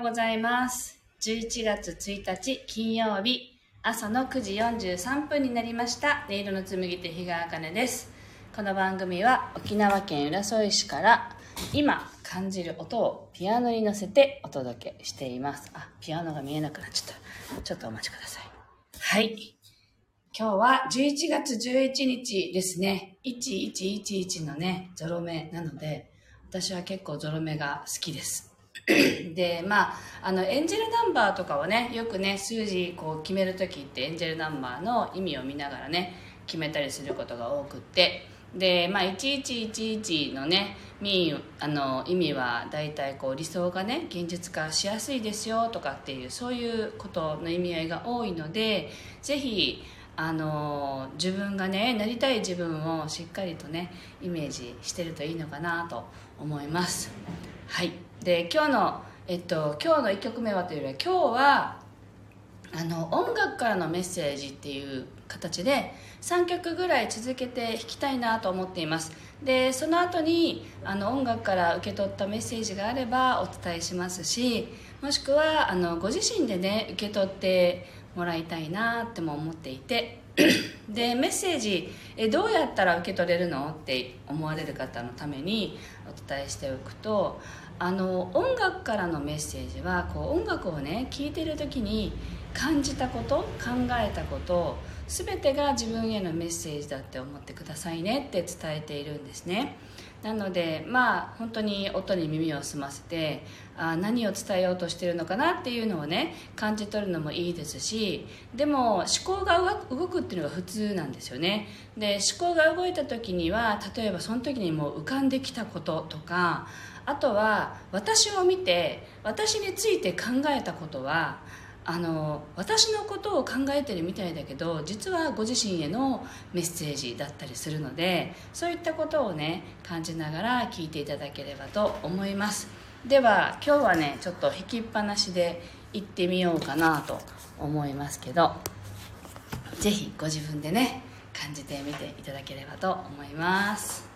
ようございます。11月1日金曜日朝の9時43分になりました。音色の紡手日川茜です。この番組は沖縄県浦添市から今感じる音をピアノに乗せてお届けしています。あ、ピアノが見えなくなっちゃった。ちょっとお待ちください。はい。今日は11月11日ですね。1111のね、ゾロ目なので、私は結構ゾロ目が好きです。で、まあ、あの、エンジェルナンバーとかをね、よくね、数字こう決めるときってエンジェルナンバーの意味を見ながらね、決めたりすることが多くって、で、まあ、1111のね、意味あの意味は大体こう理想がね現実化しやすいですよとかっていうそういうことの意味合いが多いのでぜひあの自分がねなりたい自分をしっかりとねイメージしてるといいのかなと思います。はい。で今日のえっと今日の1曲目はというよりは今日はあの音楽からのメッセージっていう形で3曲ぐらい続けて弾きたいなと思っています。でその後にあの音楽から受け取ったメッセージがあればお伝えしますしもしくはあのご自身でね受け取ってもらいたいなっても思っていて でメッセージえどうやったら受け取れるの？って思われる方のためにお伝えしておくとあの音楽からのメッセージはこう音楽をね聴いてる時に感じたこと考えたこと全てが自分へのメッセージだって思ってくださいねって伝えているんですね。なのでまあ本当に音に耳を澄ませてあ何を伝えようとしてるのかなっていうのをね感じ取るのもいいですしでも思考が動くっていうのが普通なんですよね。で思考が動いた時には例えばその時にもう浮かんできたこととかあとは私を見て私について考えたことはあの私のことを考えてるみたいだけど実はご自身へのメッセージだったりするのでそういったことをね感じながら聞いていただければと思います。では今日はねちょっと弾きっぱなしで行ってみようかなと思いますけど是非ご自分でね感じてみていただければと思います。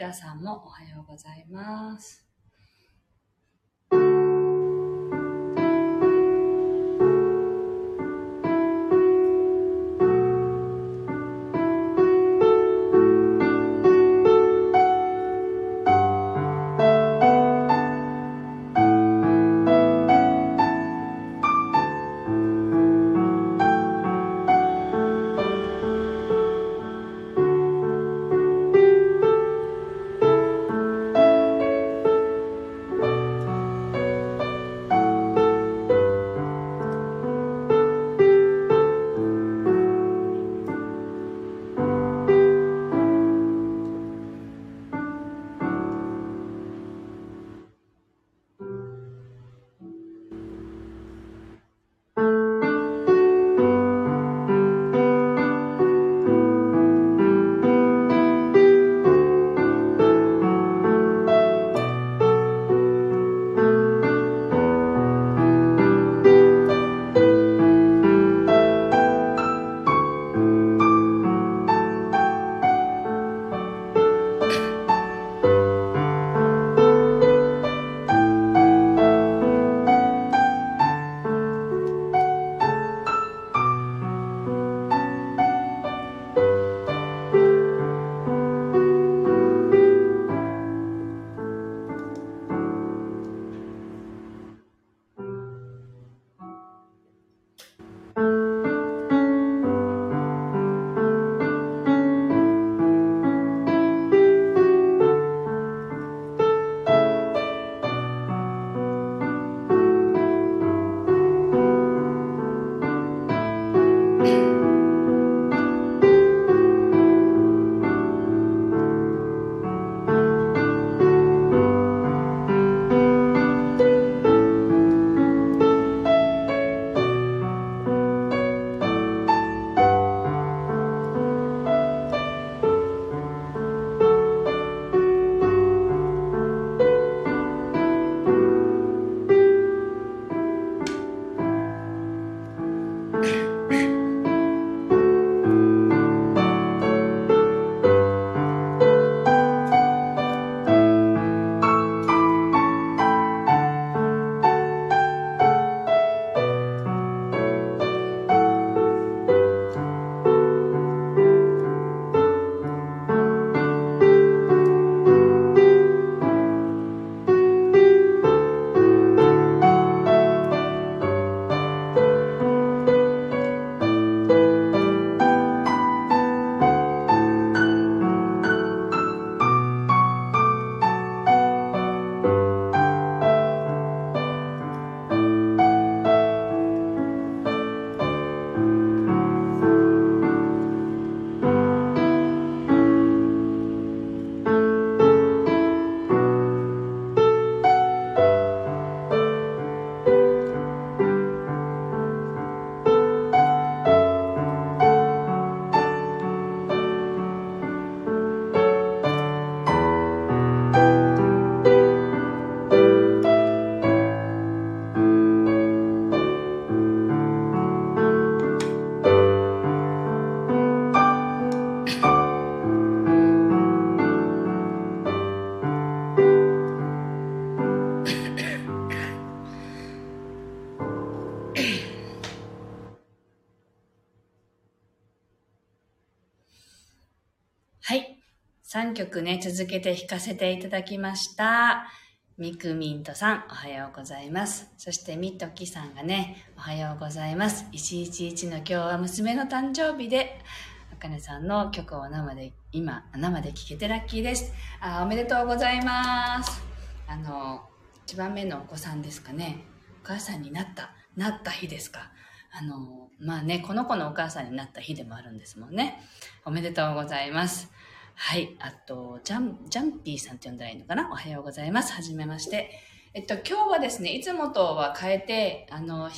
ラさんもおはようございます。曲ね、続けて弾かせていただきました。みくみんとさん、おはようございます。そしてみときさんがね、おはようございます。111の今日は娘の誕生日で、あかねさんの曲を生で、今、生で聴けてラッキーです。あ、おめでとうございます。あの、一番目のお子さんですかね。お母さんになった、なった日ですか。あの、まあね、この子のお母さんになった日でもあるんですもんね。おめでとうございます。はい。あと、ジャン、ジャンピーさんって呼んだらいいのかな？おはようございます。はじめまして。えっと、今日はですね、いつもとは変えて、あの、あ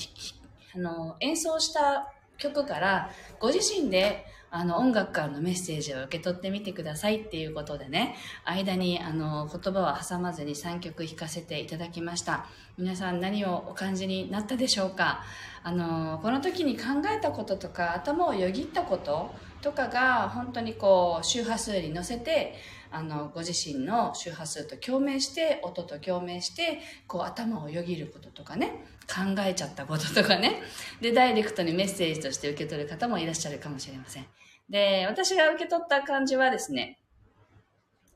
の演奏した曲から、ご自身で、あの、音楽からのメッセージを受け取ってみてくださいっていうことでね、間に、あの、言葉は挟まずに3曲弾かせていただきました。皆さん何をお感じになったでしょうか？あの、この時に考えたこととか、頭をよぎったこととかが、本当にこう、周波数に乗せて、あの、ご自身の周波数と共鳴して、音と共鳴して、こう、頭をよぎることとかね、考えちゃったこととかね、で、ダイレクトにメッセージとして受け取る方もいらっしゃるかもしれません。で、私が受け取った感じはですね、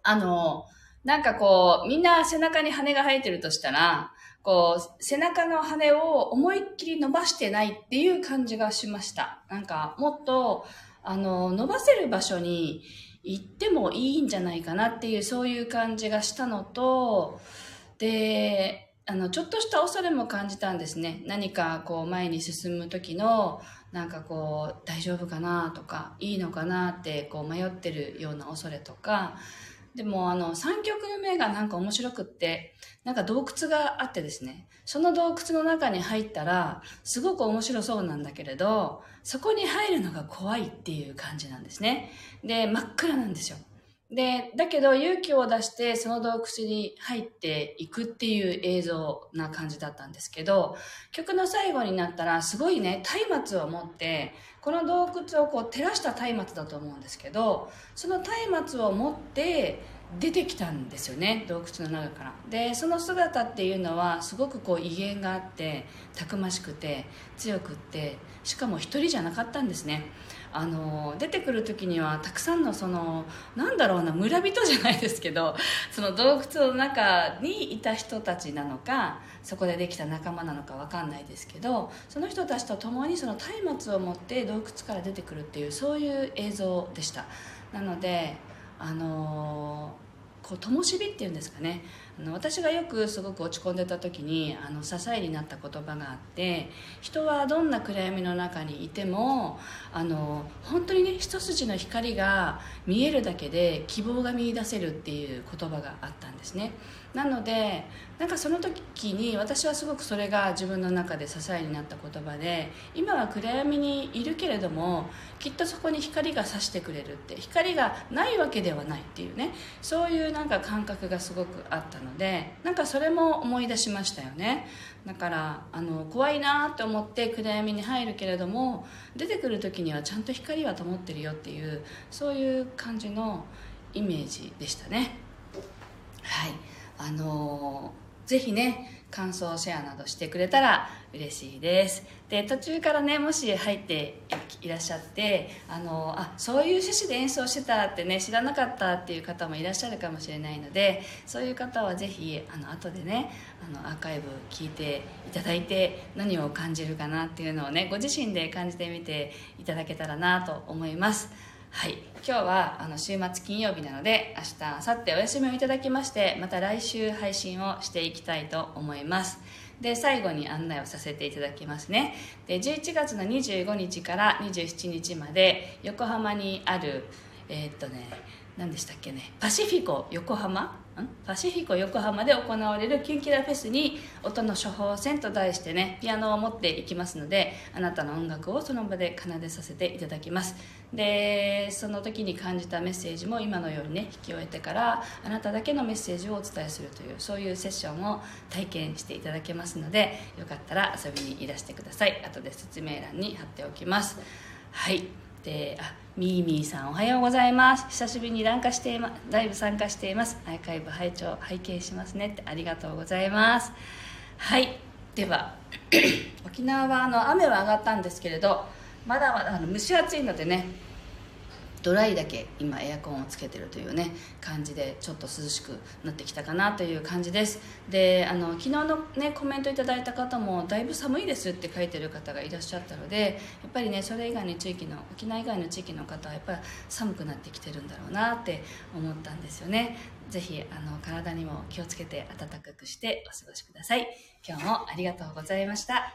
あの、なんかこう、みんな背中に羽が生えてるとしたら、こう、背中の羽を思いっきり伸ばしてないっていう感じがしました。なんか、もっと、あの、伸ばせる場所に行ってもいいんじゃないかなっていう、そういう感じがしたのと、で、あの、ちょっとした恐れも感じたんですね。何かこう前に進む時の、なんかこう、大丈夫かなとか、いいのかなってこう迷ってるような恐れとか、でもあの、3曲目がなんか面白くって、なんか洞窟があってですね、その洞窟の中に入ったら、すごく面白そうなんだけれど、そこに入るのが怖いっていう感じなんですね。で、真っ暗なんですよ。で、だけど勇気を出してその洞窟に入っていくっていう映像な感じだったんですけど、曲の最後になったらすごいね、松明を持って、この洞窟をこう照らした松明だと思うんですけど、その松明を持って出てきたんですよね、洞窟の中から。で、その姿っていうのはすごくこう威厳があって、たくましくて、強くって、しかも一人じゃなかったんですね。あの出てくる時にはたくさんのそのなんだろうな村人じゃないですけどその洞窟の中にいた人たちなのかそこでできた仲間なのかわかんないですけどその人たちと共にその松明を持って洞窟から出てくるっていうそういう映像でした。なのであのこう灯火っていうんですかね。あの私がよくすごく落ち込んでた時にあの支えになった言葉があって人はどんな暗闇の中にいてもあの本当にね一筋の光が見えるだけで希望が見いだせるっていう言葉があったんですね。なのでなんかその時に私はすごくそれが自分の中で支えになった言葉で今は暗闇にいるけれどもきっとそこに光が差してくれるって光がないわけではないっていうねそういうなんか感覚がすごくあったのでなんかそれも思い出しましたよね。だからあの怖いなって思って暗闇に入るけれども出てくる時にはちゃんと光は灯ってるよっていうそういう感じのイメージでしたね。はい。あのー、ぜひね感想シェアなどしてくれたら嬉しいです。で途中からねもし入っていらっしゃってあのあそういう趣旨で演奏してたってね知らなかったっていう方もいらっしゃるかもしれないのでそういう方はぜひあの後でねあのアーカイブ聞いていただいて何を感じるかなっていうのをねご自身で感じてみていただけたらなと思います。はい、今日はあの週末金曜日なので明日明後日お休みをいただきましてまた来週配信をしていきたいと思います。で最後に案内をさせていただきますね。で11月の25日から27日まで横浜にあるえー、っとね何でしたっけねパシフィコ横浜パシフィコ横浜で行われるキュンキラフェスに音の処方箋と題してねピアノを持っていきますのであなたの音楽をその場で奏でさせていただきます。でその時に感じたメッセージも今のようにね引き終えてからあなただけのメッセージをお伝えするというそういうセッションを体験していただけますのでよかったら遊びにいらしてください。後で説明欄に貼っておきます。はい。であみーミーさんおはようございます。久しぶりにランカしてい、ま、ライブ参加しています。アーカイブ拝聴拝見しますね。ってありがとうございます。はい。では 沖縄はあの雨は上がったんですけれどまだまだあの蒸し暑いのでねドライだけ今エアコンをつけてるというね感じでちょっと涼しくなってきたかなという感じです。であの昨日のねコメントいただいた方もだいぶ寒いですって書いてる方がいらっしゃったのでやっぱりねそれ以外の地域の沖縄以外の地域の方はやっぱり寒くなってきてるんだろうなって思ったんですよね。ぜひあの体にも気をつけて暖かくしてお過ごしください。今日もありがとうございました。